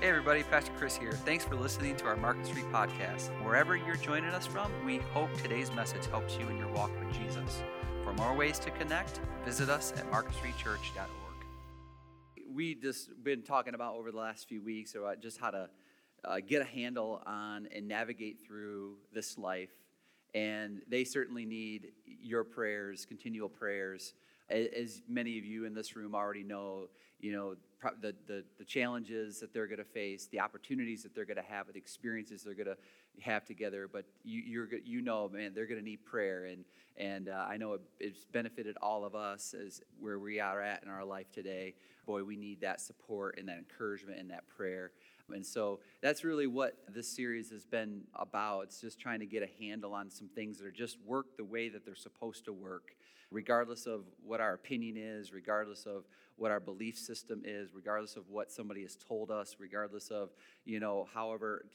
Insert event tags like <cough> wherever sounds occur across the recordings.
Hey everybody, Pastor Chris here. Thanks for listening to our Market Street podcast. Wherever you're joining us from, we hope today's message helps you in your walk with Jesus. For more ways to connect, visit us at marketstreetchurch.org. We just been talking about over the last few weeks about just how to uh, get a handle on and navigate through this life. And they certainly need your prayers, continual prayers. As many of you in this room already know, you know, the, the, the challenges that they're going to face, the opportunities that they're going to have, the experiences they're going to have together. But you, you're, you know, man, they're going to need prayer. And, and uh, I know it, it's benefited all of us as where we are at in our life today. Boy, we need that support and that encouragement and that prayer. And so that's really what this series has been about. It's just trying to get a handle on some things that are just work the way that they're supposed to work, regardless of what our opinion is, regardless of what our belief system is, regardless of what somebody has told us, regardless of, you know, however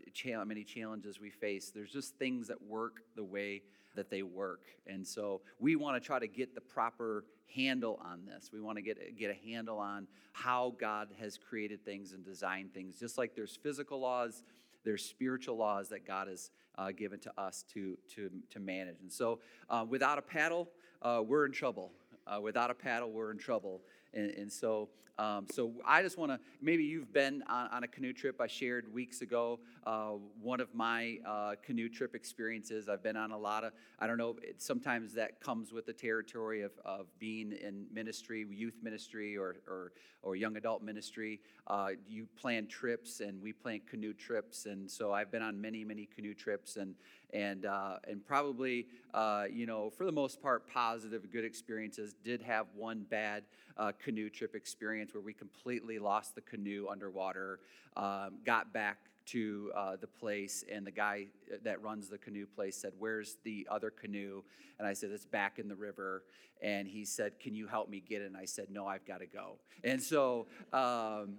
many challenges we face. There's just things that work the way that they work. And so we want to try to get the proper handle on this. We want to get, get a handle on how God has created things and designed things. Just like there's physical laws, there's spiritual laws that God has uh, given to us to, to, to manage. And so uh, without a paddle, uh, we're in trouble. Uh, without a paddle, we're in trouble. And, and so, um, so I just want to maybe you've been on, on, a canoe trip. I shared weeks ago uh, one of my uh, canoe trip experiences. I've been on a lot of, I don't know, it, sometimes that comes with the territory of, of being in ministry, youth ministry, or, or, or young adult ministry. Uh, you plan trips, and we plan canoe trips. And so I've been on many, many canoe trips. And, and uh, and probably uh, you know for the most part positive, good experiences. Did have one bad uh, canoe trip experience where we completely lost the canoe underwater. Um, got back to uh, the place, and the guy that runs the canoe place said, Where's the other canoe? And I said, It's back in the river. And he said, Can you help me get it? And I said, No, I've got to go. And so, um,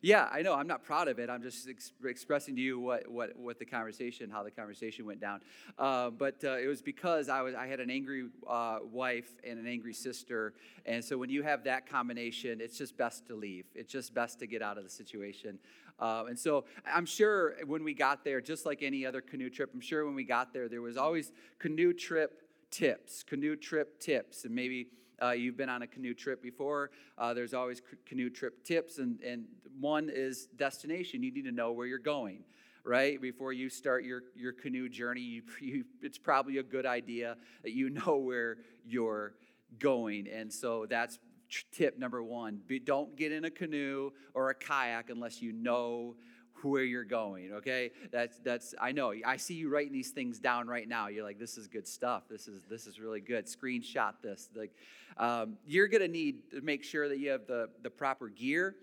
yeah, I know. I'm not proud of it. I'm just ex- expressing to you what, what, what the conversation, how the conversation went down. Uh, but uh, it was because I was I had an angry uh, wife and an angry sister, and so when you have that combination, it's just best to leave. It's just best to get out of the situation. Uh, and so I'm sure when we got there, just like any other canoe trip, I'm sure when we got there, there was always canoe trip tips, canoe trip tips, and maybe uh, you've been on a canoe trip before, uh, there's always canoe trip tips, and, and one is destination. You need to know where you're going, right? Before you start your, your canoe journey, you, <laughs> you, it's probably a good idea that you know where you're going. And so that's tip number one. Be, don't get in a canoe or a kayak unless you know where you're going okay? That's that's i know. I see you writing these things down right now. You're like this is good stuff. This is this is really good. Screenshot this. Like um, you're going to need to make sure that you have the the proper gear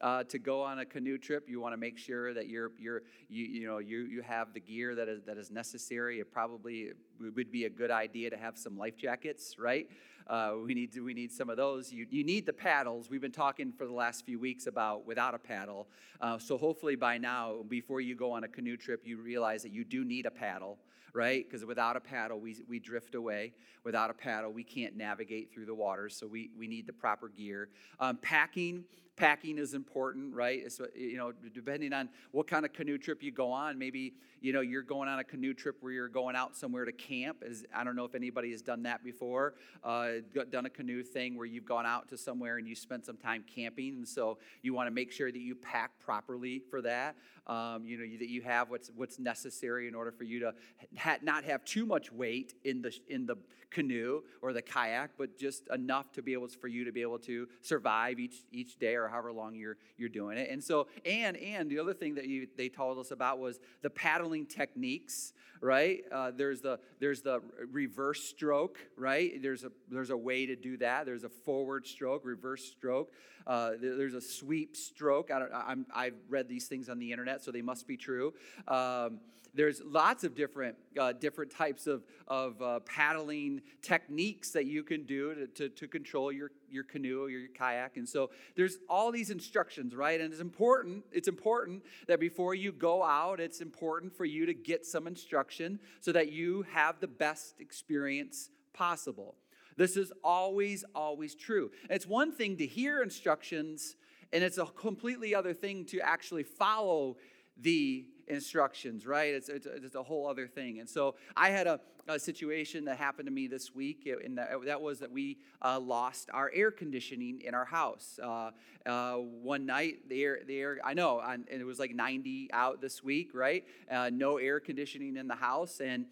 uh, to go on a canoe trip, you want to make sure that you're, you're, you, you know, you, you have the gear that is, that is necessary. It probably would be a good idea to have some life jackets, right? Uh, we, need to, we need some of those. You, you need the paddles. We've been talking for the last few weeks about without a paddle. Uh, so hopefully by now, before you go on a canoe trip, you realize that you do need a paddle right? Because without a paddle, we, we drift away. Without a paddle, we can't navigate through the waters, so we, we need the proper gear. Um, packing packing is important, right? It's, you know, depending on what kind of canoe trip you go on, maybe you know you're going on a canoe trip where you're going out somewhere to camp. I don't know if anybody has done that before. Uh, done a canoe thing where you've gone out to somewhere and you spent some time camping, and so you want to make sure that you pack properly for that. Um, you know that you have what's what's necessary in order for you to ha- not have too much weight in the in the canoe or the kayak, but just enough to be able for you to be able to survive each each day or however long you're you're doing it. And so, and and the other thing that you, they told us about was the paddling techniques. Right? Uh, there's the there's the reverse stroke. Right? There's a there's a way to do that. There's a forward stroke, reverse stroke. Uh, there's a sweep stroke. I have read these things on the internet, so they must be true. Um, there's lots of different uh, different types of, of uh, paddling techniques that you can do to, to, to, control your, your canoe or your kayak and so there's all these instructions right and it's important it's important that before you go out it's important for you to get some instruction so that you have the best experience possible this is always always true it's one thing to hear instructions and it's a completely other thing to actually follow the instructions, right? It's, it's, it's, a whole other thing. And so I had a, a situation that happened to me this week, and that, was that we uh, lost our air conditioning in our house. Uh, uh, one night, the air, the air I know, and it was like 90 out this week, right? Uh, no air conditioning in the house, and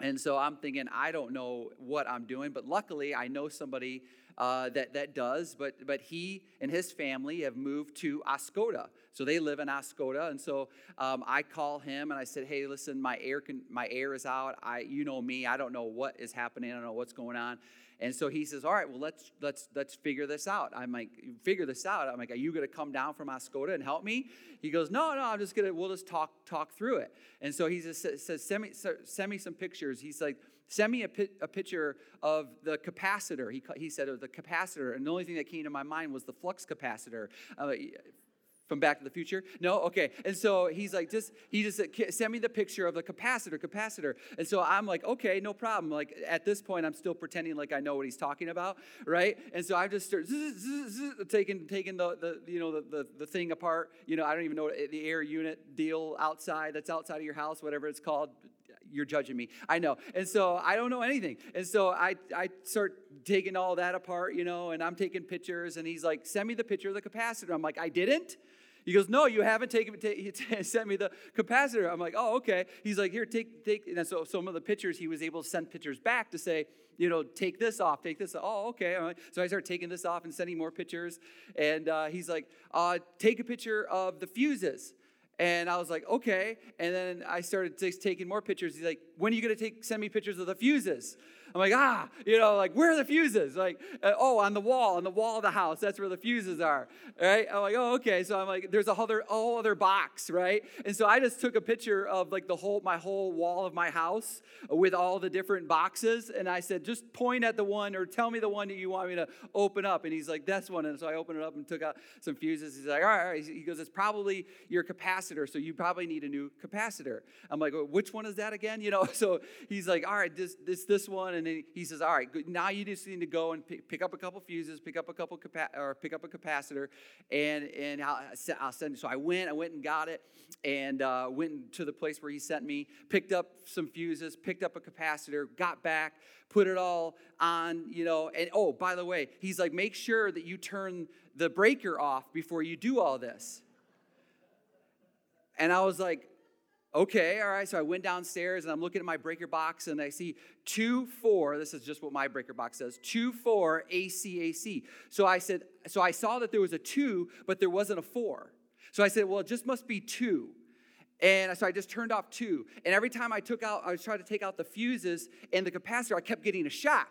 and so I'm thinking, I don't know what I'm doing, but luckily I know somebody uh, that, that does. But, but he and his family have moved to Oscoda. So they live in Oscoda. And so um, I call him and I said, hey, listen, my air, can, my air is out. I, you know me, I don't know what is happening. I don't know what's going on. And so he says, "All right, well let's let's let's figure this out." I'm like, "Figure this out." I'm like, "Are you going to come down from Oscoda and help me?" He goes, "No, no, I'm just gonna we'll just talk talk through it." And so he just says, "Send me send me some pictures." He's like, Send me a, a picture of the capacitor. He, he said of the capacitor. And the only thing that came to my mind was the flux capacitor. Uh, from Back to the Future? No? Okay. And so he's like, just, he just said, send me the picture of the capacitor, capacitor. And so I'm like, okay, no problem. Like at this point, I'm still pretending like I know what he's talking about, right? And so I just start zzz, zzz, zzz, taking, taking the, the, you know, the, the, the thing apart. You know, I don't even know the air unit deal outside, that's outside of your house, whatever it's called, you're judging me. I know. And so I don't know anything. And so I, I start taking all that apart, you know, and I'm taking pictures. And he's like, send me the picture of the capacitor. I'm like, I didn't. He goes, no, you haven't taken t- <laughs> sent me the capacitor. I'm like, oh, okay. He's like, here, take take. And so some of the pictures, he was able to send pictures back to say, you know, take this off, take this. Off. Oh, okay. So I start taking this off and sending more pictures. And uh, he's like, uh, take a picture of the fuses. And I was like, okay. And then I started just taking more pictures. He's like, when are you going to take send me pictures of the fuses? I'm like, ah, you know, like, where are the fuses? Like, uh, oh, on the wall, on the wall of the house. That's where the fuses are, right? I'm like, oh, okay. So I'm like, there's a other, whole other box, right? And so I just took a picture of like the whole, my whole wall of my house with all the different boxes. And I said, just point at the one or tell me the one that you want me to open up. And he's like, that's one. And so I opened it up and took out some fuses. He's like, all right. All right. He goes, it's probably your capacitor. So you probably need a new capacitor. I'm like, well, which one is that again? You know, <laughs> so he's like, all right, this, this, this one. And then he says, all right, now you just need to go and pick, pick up a couple fuses, pick up a couple capa- or pick up a capacitor, and and I'll, I'll send. So I went, I went and got it, and uh, went to the place where he sent me, picked up some fuses, picked up a capacitor, got back, put it all on, you know. And oh, by the way, he's like, make sure that you turn the breaker off before you do all this. And I was like, Okay, all right. So I went downstairs and I'm looking at my breaker box and I see two four. This is just what my breaker box says. Two four ACAC. So I said, so I saw that there was a two, but there wasn't a four. So I said, well, it just must be two. And so I just turned off two. And every time I took out, I was trying to take out the fuses and the capacitor, I kept getting a shock.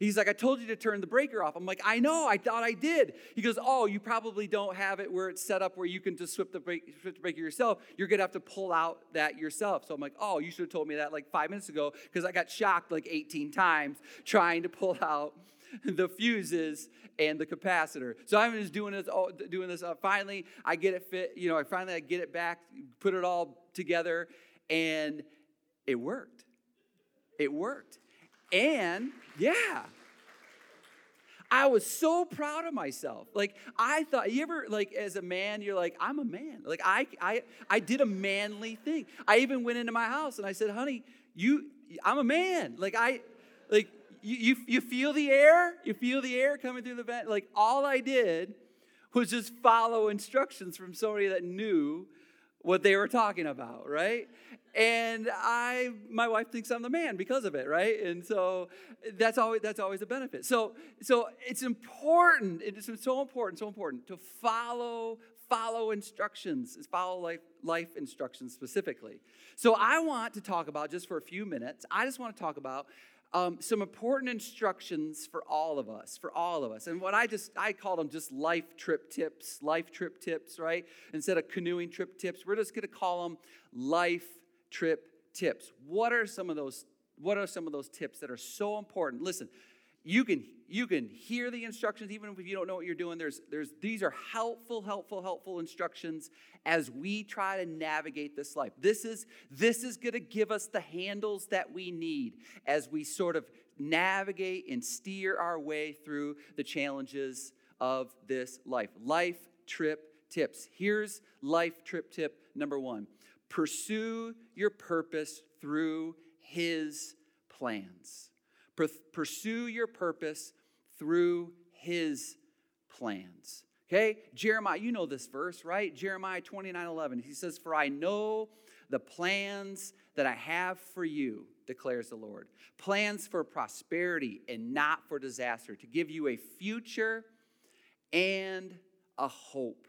He's like, I told you to turn the breaker off. I'm like, I know, I thought I did. He goes, Oh, you probably don't have it where it's set up where you can just switch the, break, the breaker yourself. You're going to have to pull out that yourself. So I'm like, Oh, you should have told me that like five minutes ago because I got shocked like 18 times trying to pull <laughs> out the fuses and the capacitor. So I'm just doing this, doing this. Uh, finally, I get it fit. You know, I finally I get it back, put it all together, and it worked. It worked. And yeah. I was so proud of myself. Like I thought, you ever like as a man, you're like, I'm a man. Like I I I did a manly thing. I even went into my house and I said, honey, you I'm a man. Like I like you you, you feel the air? You feel the air coming through the vent? Like all I did was just follow instructions from somebody that knew what they were talking about, right? And I, my wife thinks I'm the man because of it, right? And so that's always that's always a benefit. So so it's important. It is so important, so important to follow follow instructions. Follow life life instructions specifically. So I want to talk about just for a few minutes. I just want to talk about um, some important instructions for all of us, for all of us. And what I just, I call them just life trip tips, life trip tips, right? Instead of canoeing trip tips, we're just gonna call them life trip tips. What are some of those, what are some of those tips that are so important? Listen, you can you can hear the instructions even if you don't know what you're doing there's there's these are helpful helpful helpful instructions as we try to navigate this life this is this is going to give us the handles that we need as we sort of navigate and steer our way through the challenges of this life life trip tips. Here's life trip tip number one pursue your purpose through His plans. Pursue your purpose through His plans. Okay? Jeremiah, you know this verse, right? Jeremiah 29 11. He says, For I know the plans that I have for you, declares the Lord. Plans for prosperity and not for disaster, to give you a future and a hope.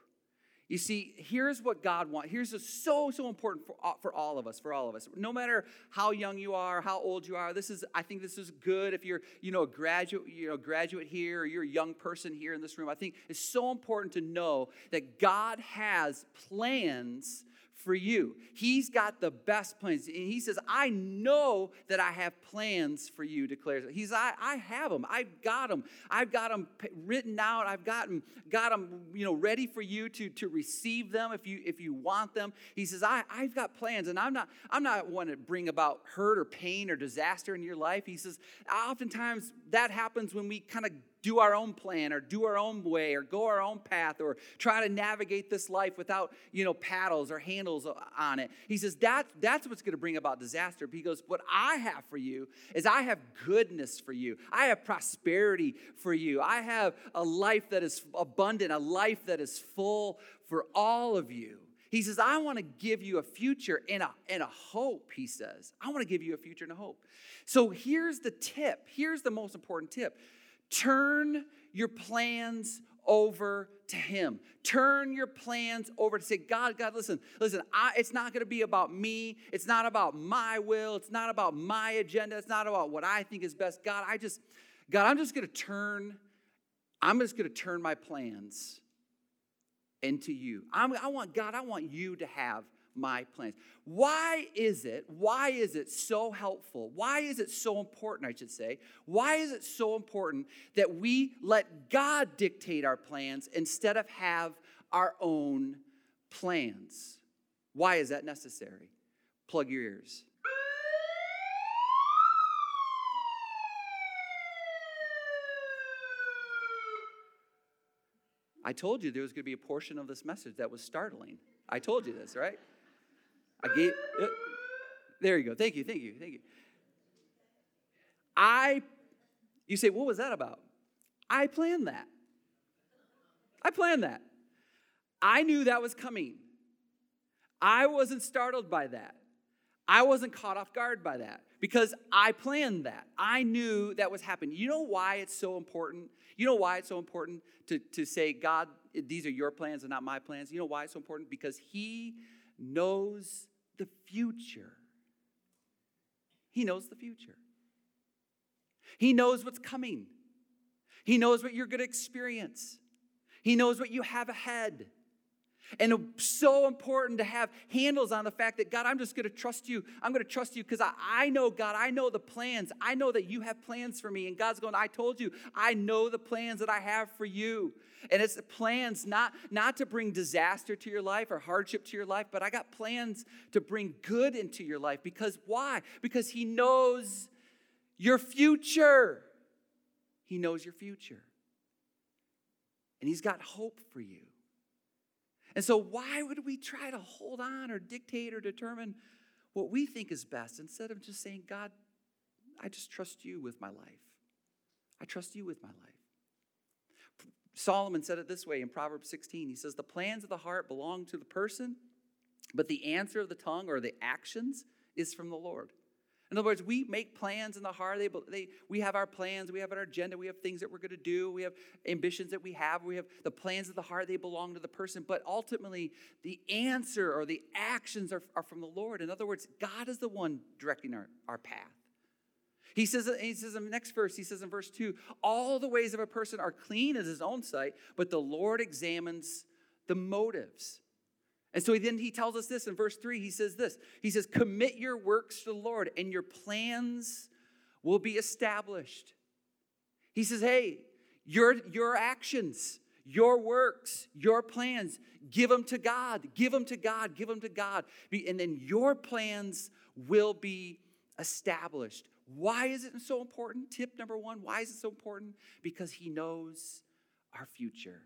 You see, here's what God wants. Here's so, so important for, uh, for all of us, for all of us. No matter how young you are, how old you are, this is, I think this is good if you're, you know, a graduate, you know, graduate here or you're a young person here in this room. I think it's so important to know that God has plans for you. He's got the best plans. And he says, I know that I have plans for you, declares. He's, I, I have them. I've got them. I've got them written out. I've got them, got them, you know, ready for you to, to receive them if you if you want them. He says, I, I've got plans, and I'm not, I'm not one to bring about hurt or pain or disaster in your life. He says, oftentimes that happens when we kind of do our own plan or do our own way or go our own path or try to navigate this life without you know paddles or handles on it. He says that that's what's going to bring about disaster. He goes what i have for you is i have goodness for you. I have prosperity for you. I have a life that is abundant a life that is full for all of you he says, I want to give you a future and a, and a hope, he says. I want to give you a future and a hope. So here's the tip. Here's the most important tip. Turn your plans over to him turn your plans over to say god god listen listen I, it's not going to be about me it's not about my will it's not about my agenda it's not about what i think is best god i just god i'm just going to turn i'm just going to turn my plans into you I'm, i want god i want you to have my plans. Why is it, why is it so helpful? Why is it so important, I should say? Why is it so important that we let God dictate our plans instead of have our own plans? Why is that necessary? Plug your ears. I told you there was going to be a portion of this message that was startling. I told you this, right? I gave, uh, there you go. Thank you, thank you, thank you. I, you say, what was that about? I planned that. I planned that. I knew that was coming. I wasn't startled by that. I wasn't caught off guard by that because I planned that. I knew that was happening. You know why it's so important? You know why it's so important to, to say, God, these are your plans and not my plans? You know why it's so important? Because He knows the future. He knows the future. He knows what's coming. He knows what you're going to experience. He knows what you have ahead. And so important to have handles on the fact that, God, I'm just going to trust you. I'm going to trust you because I, I know, God, I know the plans. I know that you have plans for me. And God's going, I told you, I know the plans that I have for you. And it's plans not, not to bring disaster to your life or hardship to your life, but I got plans to bring good into your life. Because why? Because He knows your future. He knows your future. And He's got hope for you. And so, why would we try to hold on or dictate or determine what we think is best instead of just saying, God, I just trust you with my life? I trust you with my life. Solomon said it this way in Proverbs 16. He says, The plans of the heart belong to the person, but the answer of the tongue or the actions is from the Lord. In other words, we make plans in the heart. They, they, we have our plans, we have our agenda, we have things that we're going to do, we have ambitions that we have, we have the plans of the heart, they belong to the person. But ultimately, the answer or the actions are, are from the Lord. In other words, God is the one directing our, our path. He says, he says in the next verse, he says in verse 2 all the ways of a person are clean as his own sight, but the Lord examines the motives. And so then he tells us this in verse 3. He says this He says, Commit your works to the Lord, and your plans will be established. He says, Hey, your, your actions, your works, your plans, give them to God. Give them to God. Give them to God. And then your plans will be established. Why is it so important? Tip number one why is it so important? Because He knows our future.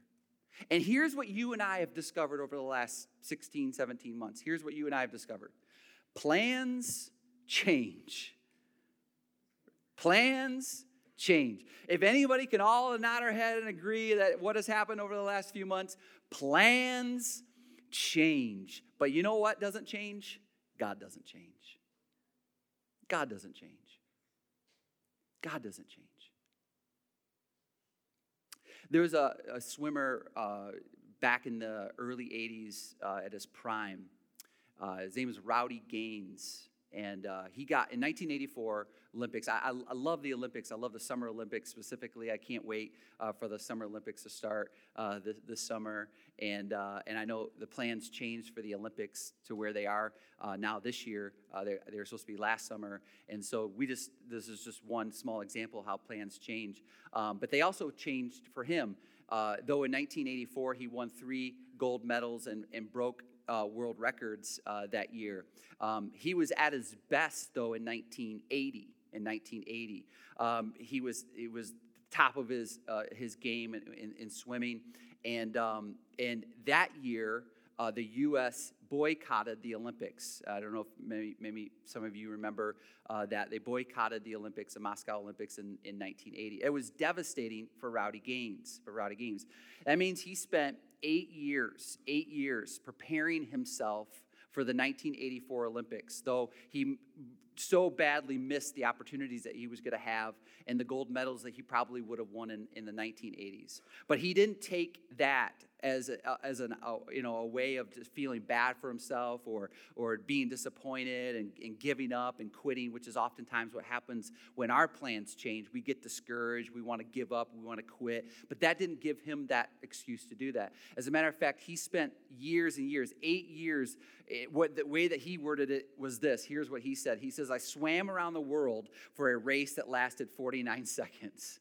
And here's what you and I have discovered over the last 16, 17 months. Here's what you and I have discovered plans change. Plans change. If anybody can all nod our head and agree that what has happened over the last few months, plans change. But you know what doesn't change? God doesn't change. God doesn't change. God doesn't change. There was a, a swimmer uh, back in the early 80s uh, at his prime. Uh, his name was Rowdy Gaines. And uh, he got in 1984 Olympics. I, I, I, love the Olympics. I love the Summer Olympics specifically. I can't wait uh, for the Summer Olympics to start uh, this, this, summer. And, uh, and I know the plans changed for the Olympics to where they are uh, now this year. Uh, they're, they were supposed to be last summer. And so we just, this is just one small example how plans change. Um, but they also changed for him. though in 1984 he won three gold medals and, and broke uh, world records uh, that year. Um, he was at his best, though, in 1980. In 1980, um, he was it was top of his uh, his game in, in, in swimming, and um, and that year uh, the U.S. boycotted the Olympics. I don't know if maybe, maybe some of you remember uh, that they boycotted the Olympics, the Moscow Olympics in, in 1980. It was devastating for Rowdy Gaines. For Rowdy Gaines, that means he spent eight years, eight years preparing himself for the 1984 Olympics, though he so badly missed the opportunities that he was going to have and the gold medals that he probably would have won in, in the 1980s. But he didn't take that as, a, uh, as an, a, you know, a way of just feeling bad for himself or, or being disappointed and, and giving up and quitting, which is oftentimes what happens when our plans change. We get discouraged, we want to give up, we want to quit. But that didn't give him that excuse to do that. As a matter of fact, he spent years and years, eight years. It, what the way that he worded it was this. Here's what he said. He says, "I swam around the world for a race that lasted 49 <laughs> seconds."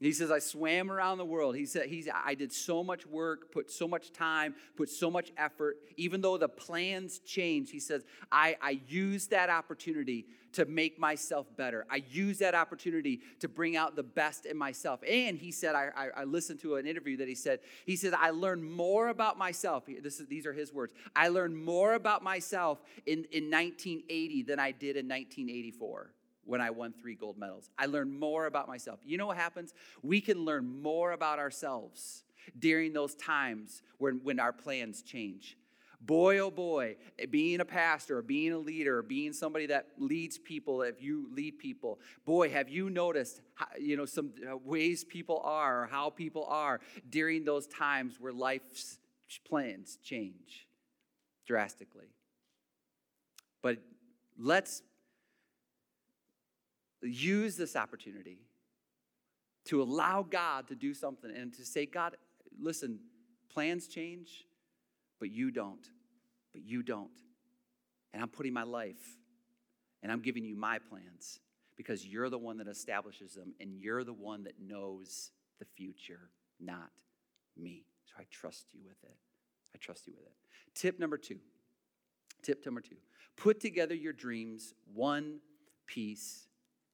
He says, I swam around the world. He said, he's, I did so much work, put so much time, put so much effort. Even though the plans changed, he says, I, I used that opportunity to make myself better. I used that opportunity to bring out the best in myself. And he said, I, I, I listened to an interview that he said, he said, I learned more about myself. This is, these are his words. I learned more about myself in, in 1980 than I did in 1984 when I won three gold medals. I learned more about myself. You know what happens? We can learn more about ourselves during those times when, when our plans change. Boy, oh boy, being a pastor or being a leader being somebody that leads people, if you lead people, boy, have you noticed, how, you know, some uh, ways people are or how people are during those times where life's plans change drastically. But let's use this opportunity to allow God to do something and to say, God, listen, plans change, but you don't. But you don't. And I'm putting my life and I'm giving you my plans because you're the one that establishes them and you're the one that knows the future, not me. So I trust you with it. I trust you with it. Tip number two. Tip number two. Put together your dreams one piece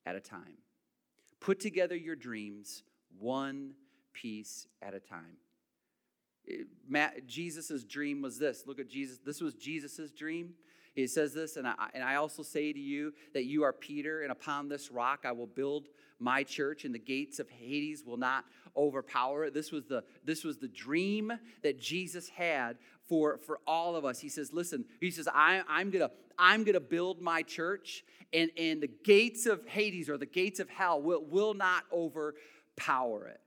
at a time. Put together your dreams one piece at a time. Jesus' dream was this. Look at Jesus. This was Jesus' dream. He says this, and I, and I also say to you that you are Peter, and upon this rock I will build my church, and the gates of Hades will not overpower it. This was the, this was the dream that Jesus had for, for all of us. He says, Listen, he says, I, I'm gonna I'm gonna build my church, and, and the gates of Hades or the gates of hell will, will not overpower it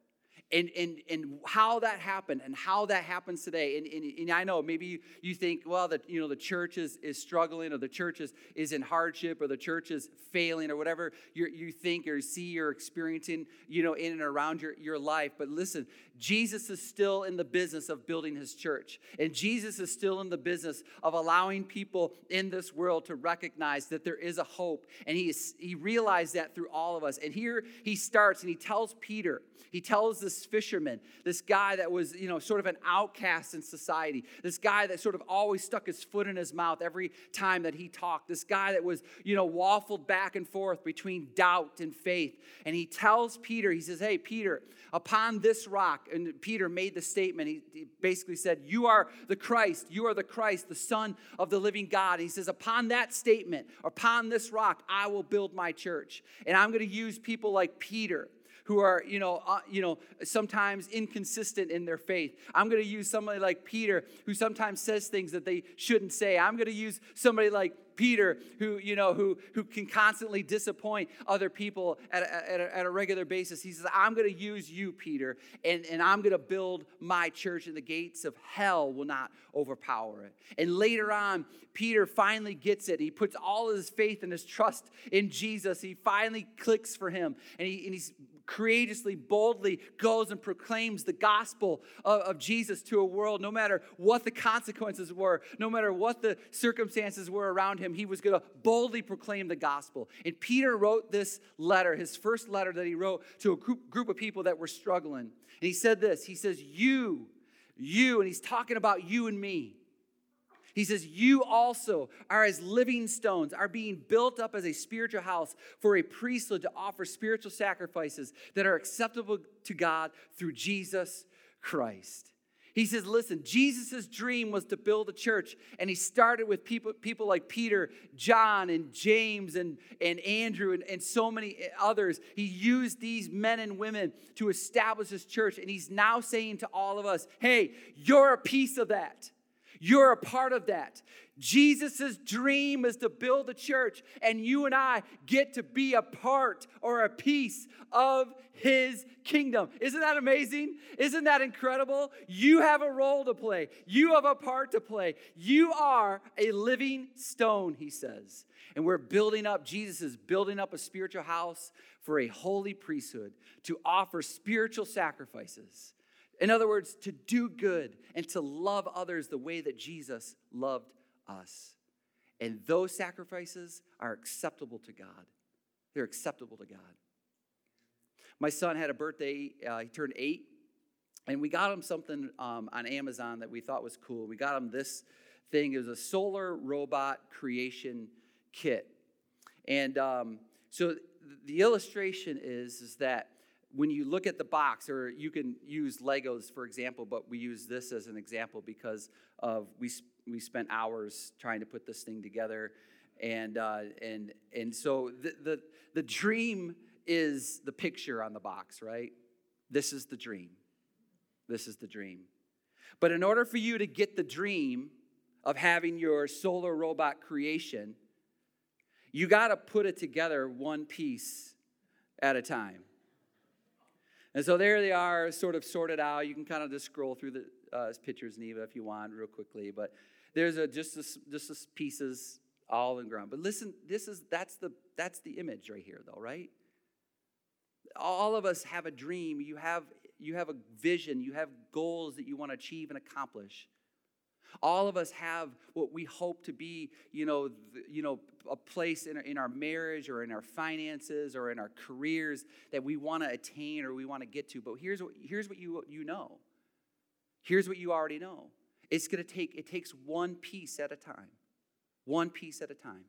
and, and, and how that happened and how that happens today. And, and, and, I know maybe you, you think, well, that you know the church is, is struggling or the church is, is in hardship or the church is failing or whatever you you think or see or experiencing, you know, in and around your, your life. But listen, Jesus is still in the business of building his church. And Jesus is still in the business of allowing people in this world to recognize that there is a hope. And he, is, he realized that through all of us. And here he starts and he tells Peter, he tells this fisherman, this guy that was, you know, sort of an outcast in society, this guy that sort of always stuck his foot in his mouth every time that he talked, this guy that was, you know, waffled back and forth between doubt and faith. And he tells Peter, he says, Hey, Peter, upon this rock, and Peter made the statement, he, he basically said, You are the Christ, you are the Christ, the Son of the living God. And he says, Upon that statement, upon this rock, I will build my church. And I'm going to use people like Peter who are, you know, uh, you know, sometimes inconsistent in their faith. I'm going to use somebody like Peter who sometimes says things that they shouldn't say. I'm going to use somebody like Peter, who, you know, who, who can constantly disappoint other people at a, at a, at a regular basis. He says, I'm going to use you, Peter, and, and I'm going to build my church, and the gates of hell will not overpower it. And later on, Peter finally gets it. He puts all his faith and his trust in Jesus. He finally clicks for him, and, he, and he's courageously, boldly goes and proclaims the gospel of, of, Jesus to a world, no matter what the consequences were, no matter what the circumstances were around him, he was going to boldly proclaim the gospel. And Peter wrote this letter, his first letter that he wrote to a group, group of people that were struggling. And he said this He says, You, you, and he's talking about you and me. He says, You also are as living stones, are being built up as a spiritual house for a priesthood to offer spiritual sacrifices that are acceptable to God through Jesus Christ. He says, Listen, Jesus' dream was to build a church, and he started with people, people like Peter, John, and James, and, and Andrew, and, and so many others. He used these men and women to establish his church, and he's now saying to all of us, Hey, you're a piece of that. You're a part of that. Jesus' dream is to build a church, and you and I get to be a part or a piece of his kingdom. Isn't that amazing? Isn't that incredible? You have a role to play, you have a part to play. You are a living stone, he says. And we're building up, Jesus is building up a spiritual house for a holy priesthood to offer spiritual sacrifices in other words, to do good and to love others the way that Jesus loved us. And those sacrifices are acceptable to God. They're acceptable to God. My son had a birthday, uh, he turned eight, and we got him something um, on Amazon that we thought was cool. We got him this thing, it was a solar robot creation kit. And um, so the illustration is, is that when you look at the box, or you can use Legos for example, but we use this as an example because of we we spent hours trying to put this thing together, and uh, and and so the, the the dream is the picture on the box, right? This is the dream. This is the dream. But in order for you to get the dream of having your solar robot creation, you got to put it together one piece at a time. And so there they are, sort of sorted out. You can kind of just scroll through the uh, pictures, Neva, if you want, real quickly. But there's a, just this, just this pieces all in ground. But listen, this is that's the that's the image right here, though, right? All of us have a dream. You have you have a vision. You have goals that you want to achieve and accomplish. All of us have what we hope to be, you know, the, you know, a place in in our marriage or in our finances or in our careers that we want to attain or we want to get to. But here's what here's what you you know. Here's what you already know. It's going to take it takes one piece at a time. One piece at a time.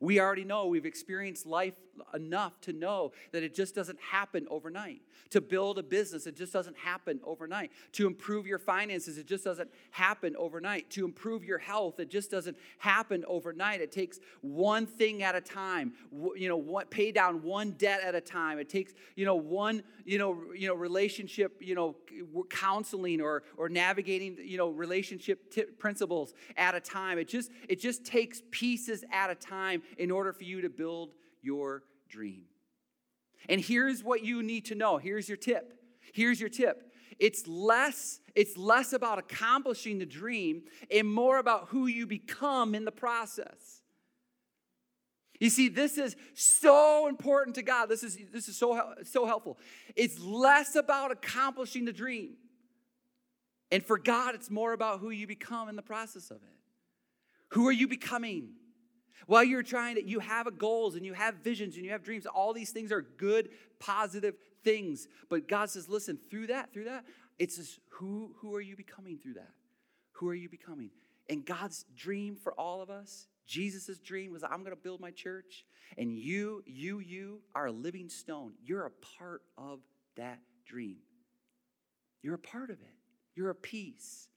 We already know, we've experienced life enough to know that it just doesn't happen overnight. To build a business, it just doesn't happen overnight. To improve your finances, it just doesn't happen overnight. To improve your health, it just doesn't happen overnight. It takes one thing at a time. You know, what pay down one debt at a time. It takes, you know, one, you know, you know, relationship, you know, counseling or or navigating, you know, relationship t- principles at a time. It just it just takes pieces at a time in order for you to build your dream. And here's what you need to know. Here's your tip. Here's your tip. It's less it's less about accomplishing the dream and more about who you become in the process. You see, this is so important to God. This is, this is so, so helpful. It's less about accomplishing the dream. And for God, it's more about who you become in the process of it. Who are you becoming? While you're trying to, you have goals and you have visions and you have dreams. All these things are good, positive things. But God says, listen, through that, through that, it's just who, who are you becoming through that? Who are you becoming? And God's dream for all of us, Jesus' dream was, I'm going to build my church. And you, you, you are a living stone. You're a part of that dream. You're a part of it. You're a piece.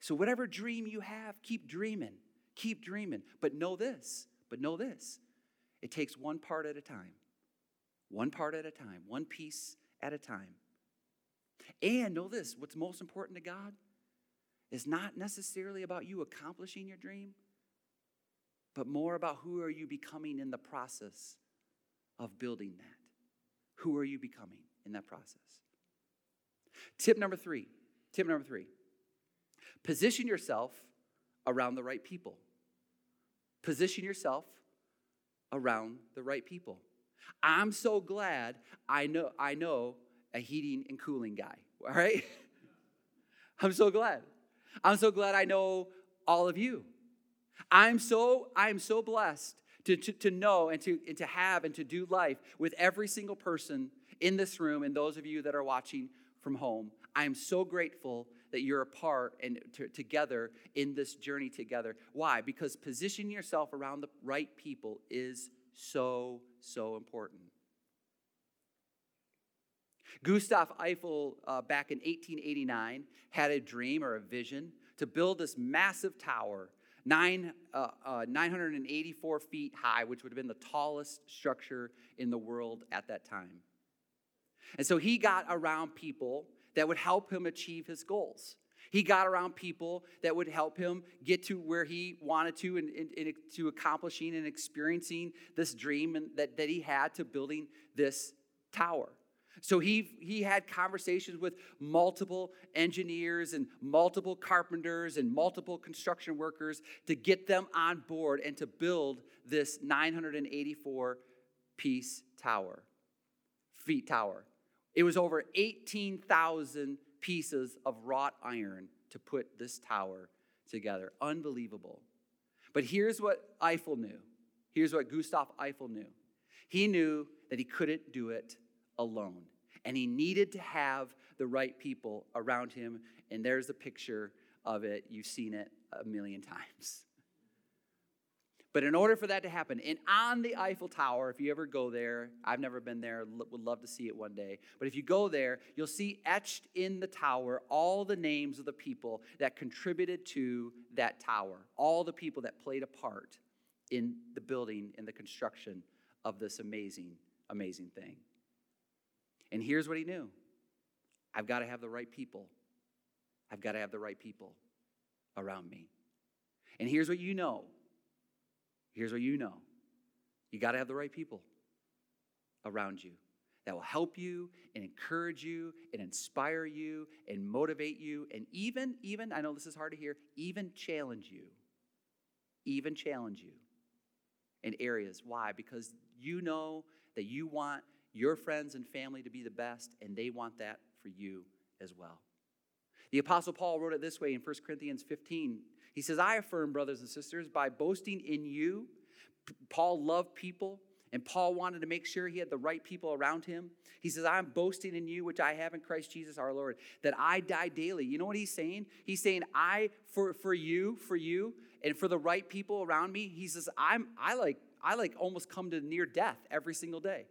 So, whatever dream you have, keep dreaming. Keep dreaming. But know this, but know this it takes one part at a time. One part at a time, one piece at a time. And know this what's most important to God is not necessarily about you accomplishing your dream, but more about who are you becoming in the process of building that. Who are you becoming in that process? Tip number three. Tip number three. Position yourself around the right people. Position yourself around the right people. I'm so glad I know I know a heating and cooling guy. <laughs> All right? I'm so glad. I'm so glad I know all of you. I'm so I'm so blessed to, to, to know and to, and to have and to do life with every single person in this room and those of you that are watching from home. I am so grateful that you're a part and t- together in this journey together. Why? Because positioning yourself around the right people is so, so important. Gustave Eiffel, uh, back in 1889, had a dream or a vision to build this massive tower, nine, uh, uh, 984 feet high, which would have been the tallest structure in the world at that time. And so he got around people that would help him achieve his goals. He got around people that would help him get to where he wanted to and, and, and to accomplishing and experiencing this dream and that, that he had to building this tower. So he, he had conversations with multiple engineers and multiple carpenters and multiple construction workers to get them on board and to build this 984 piece tower, feet tower. It was over 18,000 pieces of wrought iron to put this tower together. Unbelievable. But here's what Eiffel knew. Here's what Gustave Eiffel knew. He knew that he couldn't do it alone. And he needed to have the right people around him. And there's a picture of it. You've seen it a million <laughs> times. But in order for that to happen, and on the Eiffel Tower, if you ever go there, I've never been there, would love to see it one day. But if you go there, you'll see etched in the tower all the names of the people that contributed to that tower, all the people that played a part in the building and the construction of this amazing, amazing thing. And here's what he knew I've got to have the right people. I've got to have the right people around me. And here's what you know Here's what you know. You got to have the right people around you that will help you and encourage you and inspire you and motivate you and even even I know this is hard to hear even challenge you even challenge you in areas. Why? Because you know that you want your friends and family to be the best and they want that for you as well. The apostle paul wrote it this way in 1 corinthians 15 he says, I affirm, brothers and sisters, by boasting in you. Paul loved people, and Paul wanted to make sure he had the right people around him. He says, I'm boasting in you, which I have in Christ Jesus our Lord, that I die daily. You know what he's saying? He's saying, I, for, for you, for you, and for the right people around me, he says, I'm, I like, I like almost come to near death every single day.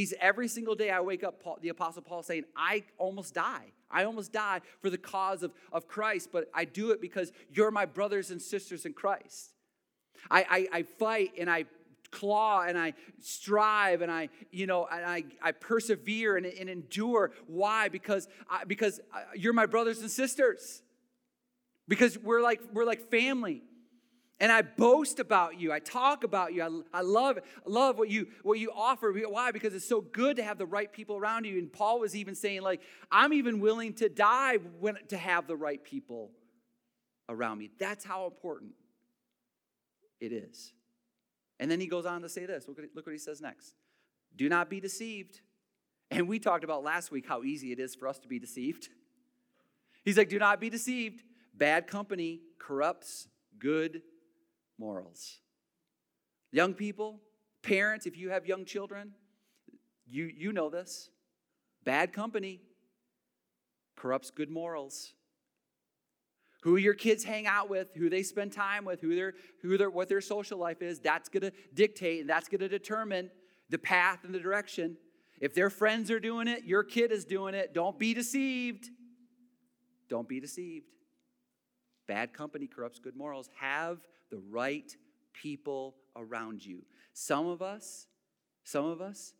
He's every single day I wake up, Paul, the Apostle Paul saying, I almost die. I almost die for the cause of, of Christ, but I do it because you're my brothers and sisters in Christ. I, I, I fight and I claw and I strive and I, you know, and I, I persevere and, and endure. Why? Because, I, because uh, you're my brothers and sisters. Because we're like, we're like family and I boast about you. I talk about you. I, I love, love what you, what you offer. Why? Because it's so good to have the right people around you. And Paul was even saying, like, I'm even willing to die when, to have the right people around me. That's how important it is. And then he goes on to say this. Look, at, look what he says next. Do not be deceived. And we talked about last week how easy it is for us to be deceived. He's like, do not be deceived. Bad company corrupts good morals. Young people, parents, if you have young children, you, you know this. Bad company corrupts good morals. Who your kids hang out with, who they spend time with, who their, who their, what their social life is, that's going to dictate and that's going to determine the path and the direction. If their friends are doing it, your kid is doing it. Don't be deceived. Don't be deceived. Bad company corrupts good morals. Have the right people around you. Some of us, some of us,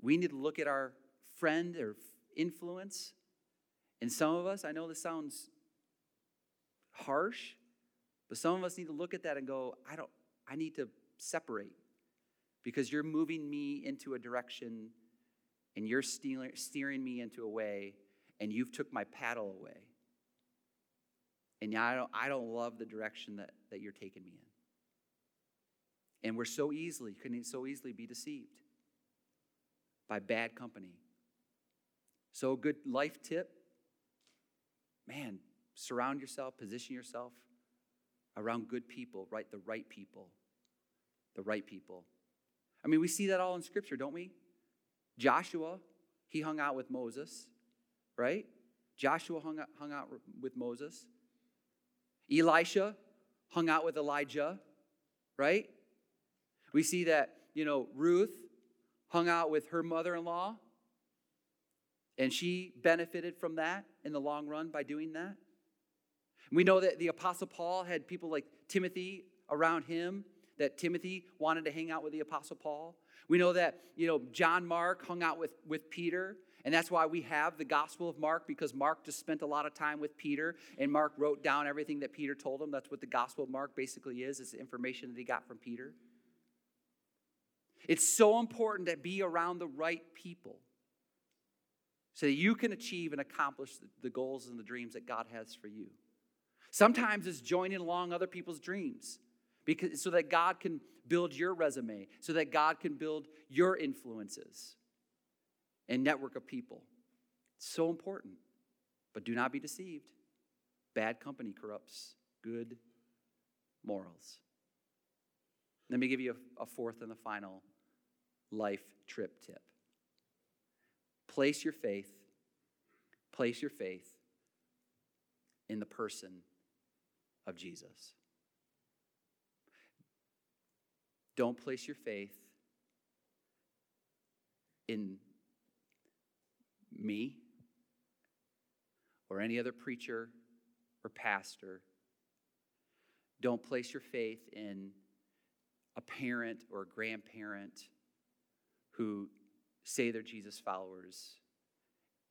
we need to look at our friend or influence. And some of us, I know this sounds harsh, but some of us need to look at that and go, I don't, I need to separate because you're moving me into a direction and you're steering, me into a way and you've took my paddle away and I don't, I don't love the direction that, that you're taking me in and we're so easily can so easily be deceived by bad company so good life tip man surround yourself position yourself around good people right the right people the right people I mean, we see that all in Scripture, don't we? Joshua, he hung out with Moses, right? Joshua hung out, hung out with Moses. Elisha hung out with Elijah, right? We see that, you know, Ruth hung out with her mother in law, and she benefited from that in the long run by doing that. We know that the Apostle Paul had people like Timothy around him that Timothy wanted to hang out with the Apostle Paul. We know that, you know, John Mark hung out with, with Peter. And that's why we have the Gospel of Mark, because Mark just spent a lot of time with Peter, and Mark wrote down everything that Peter told him. That's what the Gospel of Mark basically is, it's information that he got from Peter. It's so important to be around the right people so that you can achieve and accomplish the goals and the dreams that God has for you. Sometimes it's joining along other people's dreams because so that God can build your resume, so that God can build your influences and network of people. It's so important. But do not be deceived. Bad company corrupts good morals. Let me give you a, a fourth and the final life trip tip. Place your faith, place your faith in the person of Jesus. Don't place your faith in me or any other preacher or pastor. Don't place your faith in a parent or a grandparent who say they're Jesus followers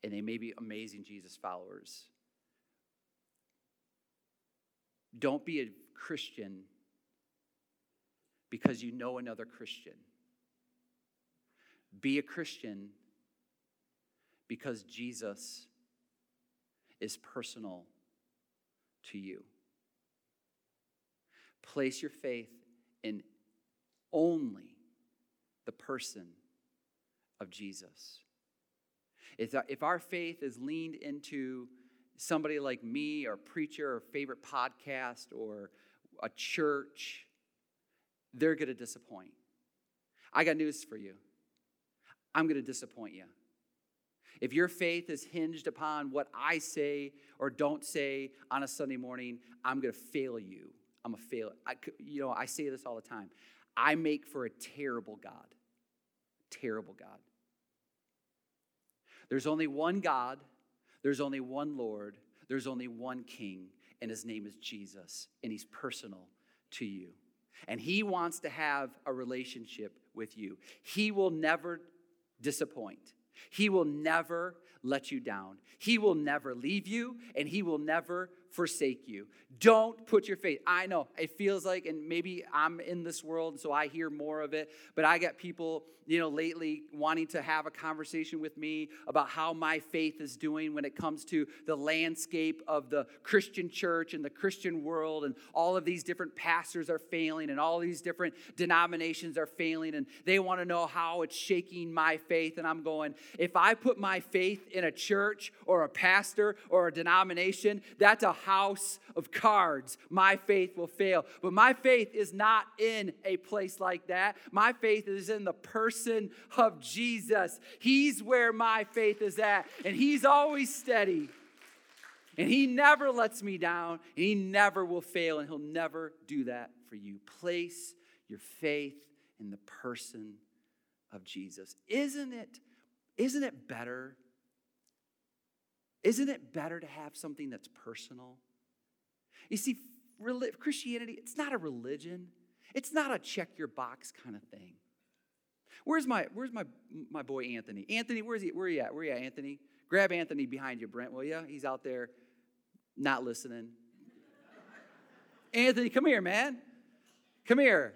and they may be amazing Jesus followers. Don't be a Christian because you know another Christian. Be a Christian because Jesus is personal to you. Place your faith in only the person of Jesus. If our faith is leaned into somebody like me or preacher or favorite podcast or a church, they're going to disappoint. I got news for you. I'm going to disappoint you. If your faith is hinged upon what I say or don't say on a Sunday morning, I'm going to fail you. I'm a fail. I, you know, I say this all the time. I make for a terrible God. Terrible God. There's only one God, there's only one Lord, there's only one King, and his name is Jesus, and he's personal to you and He wants to have a relationship with you. He will never disappoint, He will never let you down. He will never leave you, and He will never forsake you. Don't put your faith. I know it feels like, and maybe I'm in this world, so I hear more of it, but I got people, you know, lately wanting to have a conversation with me about how my faith is doing when it comes to the landscape of the Christian church and the Christian world, and all of these different pastors are failing, and all these different denominations are failing, and they want to know how it's shaking my faith. And I'm going, if I put my faith in a church or a pastor or a denomination, that's a house of cards, my faith will fail. But my faith is not in a place like that. My faith is in the person of Jesus. He's where my faith is at, and He's always steady. And He never lets me down, and He never will fail, and He'll never do that for you. Place your faith in the person of Jesus. Isn't it, isn't it better? Isn't it better to have something that's personal? You see, Christianity, it's not a religion. It's not a check your box kind of thing. Where's my where's my my boy Anthony? Anthony, where's he? Where are you at? Where are you at, Anthony? Grab Anthony behind you, Brent, will you? He's out there not listening. <laughs> Anthony, come here, man. Come here.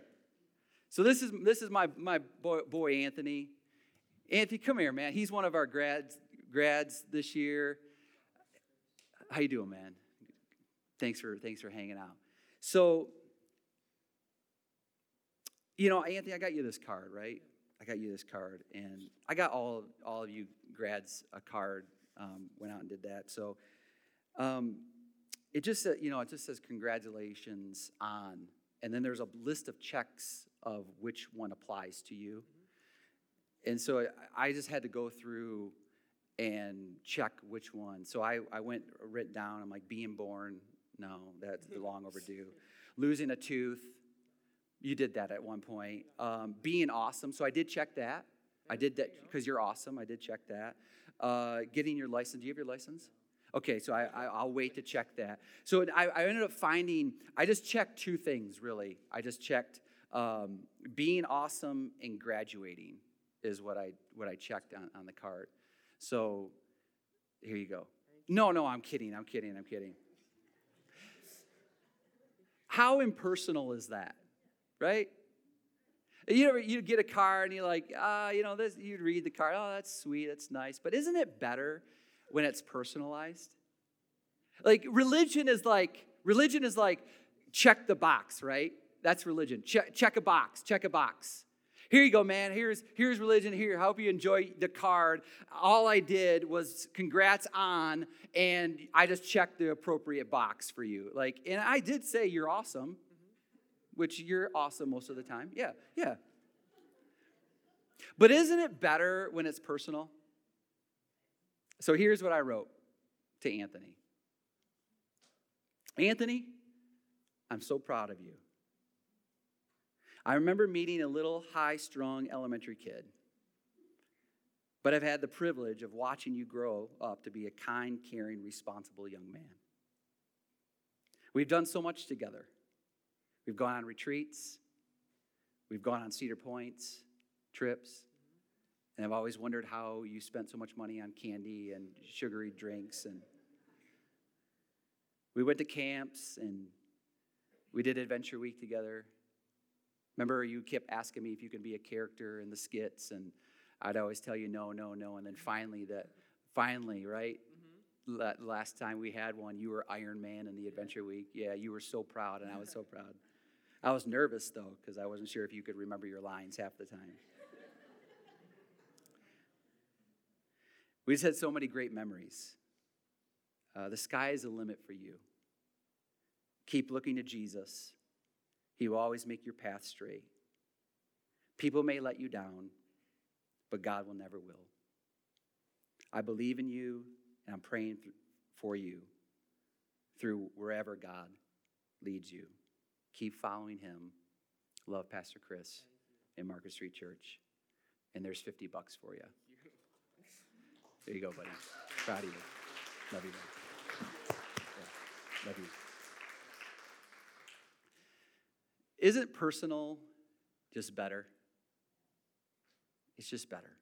So this is this is my my boy, boy Anthony. Anthony, come here, man. He's one of our grads grads this year. How you doing, man? Thanks for thanks for hanging out. So, you know, Anthony, I got you this card, right? I got you this card, and I got all all of you grads a card. Um, went out and did that. So, um, it just you know, it just says congratulations on, and then there's a list of checks of which one applies to you. And so I just had to go through and check which one. So I, I went written down, I'm like, being born, no, that's <laughs> long overdue. Losing a tooth, you did that at one point. Um, being awesome, so I did check that. I did that because you're awesome. I did check that. Uh, getting your license. Do you have your license? Okay, so I, will wait to check that. So I, I ended up finding, I just checked two things really. I just checked um, being awesome and graduating is what I, what I checked on, on the card. So here you go. No, no, I'm kidding. I'm kidding. I'm kidding. How impersonal is that, right? You know, you get a car and you're like, ah, uh, you know, this. You read the card. Oh, that's sweet. That's nice. But isn't it better when it's personalized? Like religion is like religion is like check the box, right? That's religion. Check, check a box. Check a box. Here you go, man. Here's, here's religion. Here, hope you enjoy the card. All I did was congrats on, and I just checked the appropriate box for you. Like, and I did say you're awesome, which you're awesome most of the time. Yeah, yeah. But isn't it better when it's personal? So here's what I wrote to Anthony Anthony, I'm so proud of you. I remember meeting a little high strung elementary kid, but I've had the privilege of watching you grow up to be a kind, caring, responsible young man. We've done so much together. We've gone on retreats, we've gone on Cedar Points trips, and I've always wondered how you spent so much money on candy and sugary drinks. And we went to camps and we did Adventure Week together. Remember, you kept asking me if you could be a character in the skits, and I'd always tell you no, no, no. And then finally, that finally, right? Mm-hmm. last time we had one, you were Iron Man in the Adventure Week. Yeah, you were so proud, and I was so <laughs> proud. I was nervous though because I wasn't sure if you could remember your lines half the time. we just had so many great memories. Uh, the sky is the limit for you. Keep looking to Jesus. He will always make your path straight. People may let you down, but God will never will. I believe in you, and I'm praying for you through wherever God leads you. Keep following Him. Love Pastor Chris in Market Street Church. And there's 50 bucks for you. There you go, buddy. Proud of you. Love you. Yeah. Love you. Isn't personal just better? It's just better.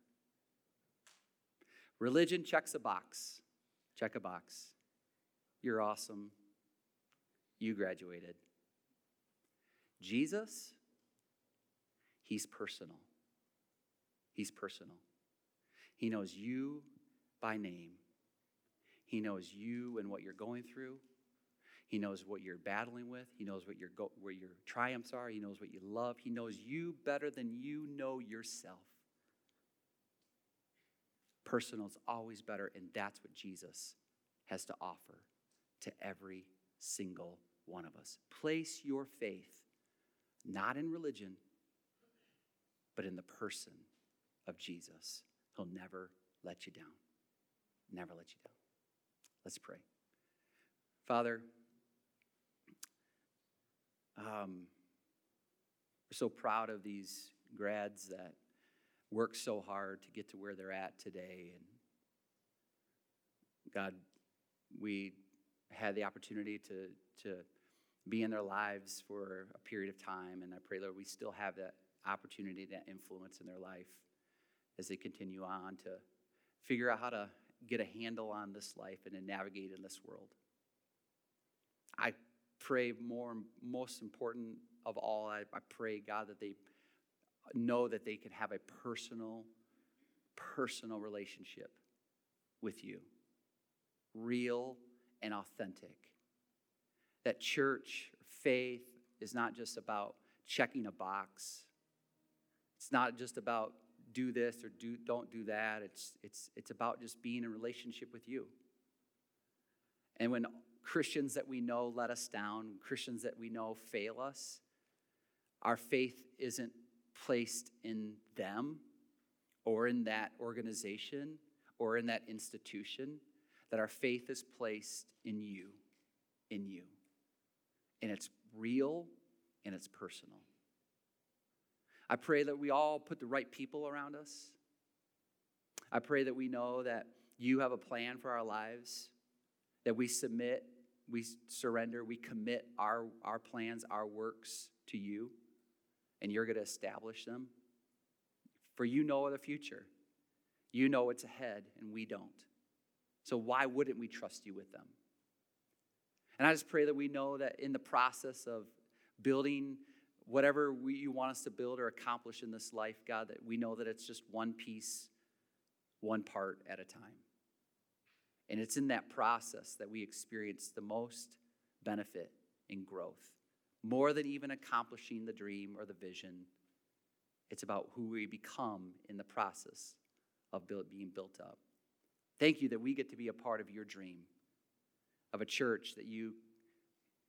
Religion checks a box. Check a box. You're awesome. You graduated. Jesus, he's personal. He's personal. He knows you by name. He knows you and what you're going through. He knows what you're battling with. He knows what your go- where your triumphs are. He knows what you love. He knows you better than you know yourself. Personal is always better, and that's what Jesus has to offer to every single one of us. Place your faith not in religion, but in the person of Jesus. He'll never let you down. Never let you down. Let's pray. Father, um, we're so proud of these grads that work so hard to get to where they're at today. And God, we had the opportunity to, to be in their lives for a period of time. And I pray, Lord, we still have that opportunity, that influence in their life as they continue on to figure out how to get a handle on this life and to navigate in this world. I pray more, most important of all, I, I pray, God, that they know that they can have a personal, personal relationship with you, real and authentic. That church, faith, is not just about checking a box. It's not just about do this or do, don't do that. It's, it's, it's about just being in relationship with you. And when Christians that we know let us down, Christians that we know fail us, our faith isn't placed in them or in that organization or in that institution, that our faith is placed in you, in you. And it's real and it's personal. I pray that we all put the right people around us. I pray that we know that you have a plan for our lives, that we submit, we surrender, we commit our, our plans, our works to you, and you're going to establish them. For you know the future. You know what's ahead, and we don't. So why wouldn't we trust you with them? And I just pray that we know that in the process of building whatever we, you want us to build or accomplish in this life, God, that we know that it's just one piece, one part at a time. And it's in that process that we experience the most benefit and growth. More than even accomplishing the dream or the vision, it's about who we become in the process of build, being built up. Thank you that we get to be a part of your dream of a church that you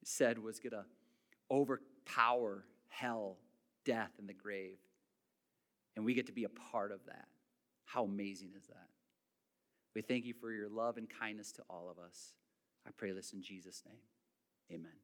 said was going to overpower hell, death, and the grave. And we get to be a part of that. How amazing is that? We thank you for your love and kindness to all of us. I pray this in Jesus' name. Amen.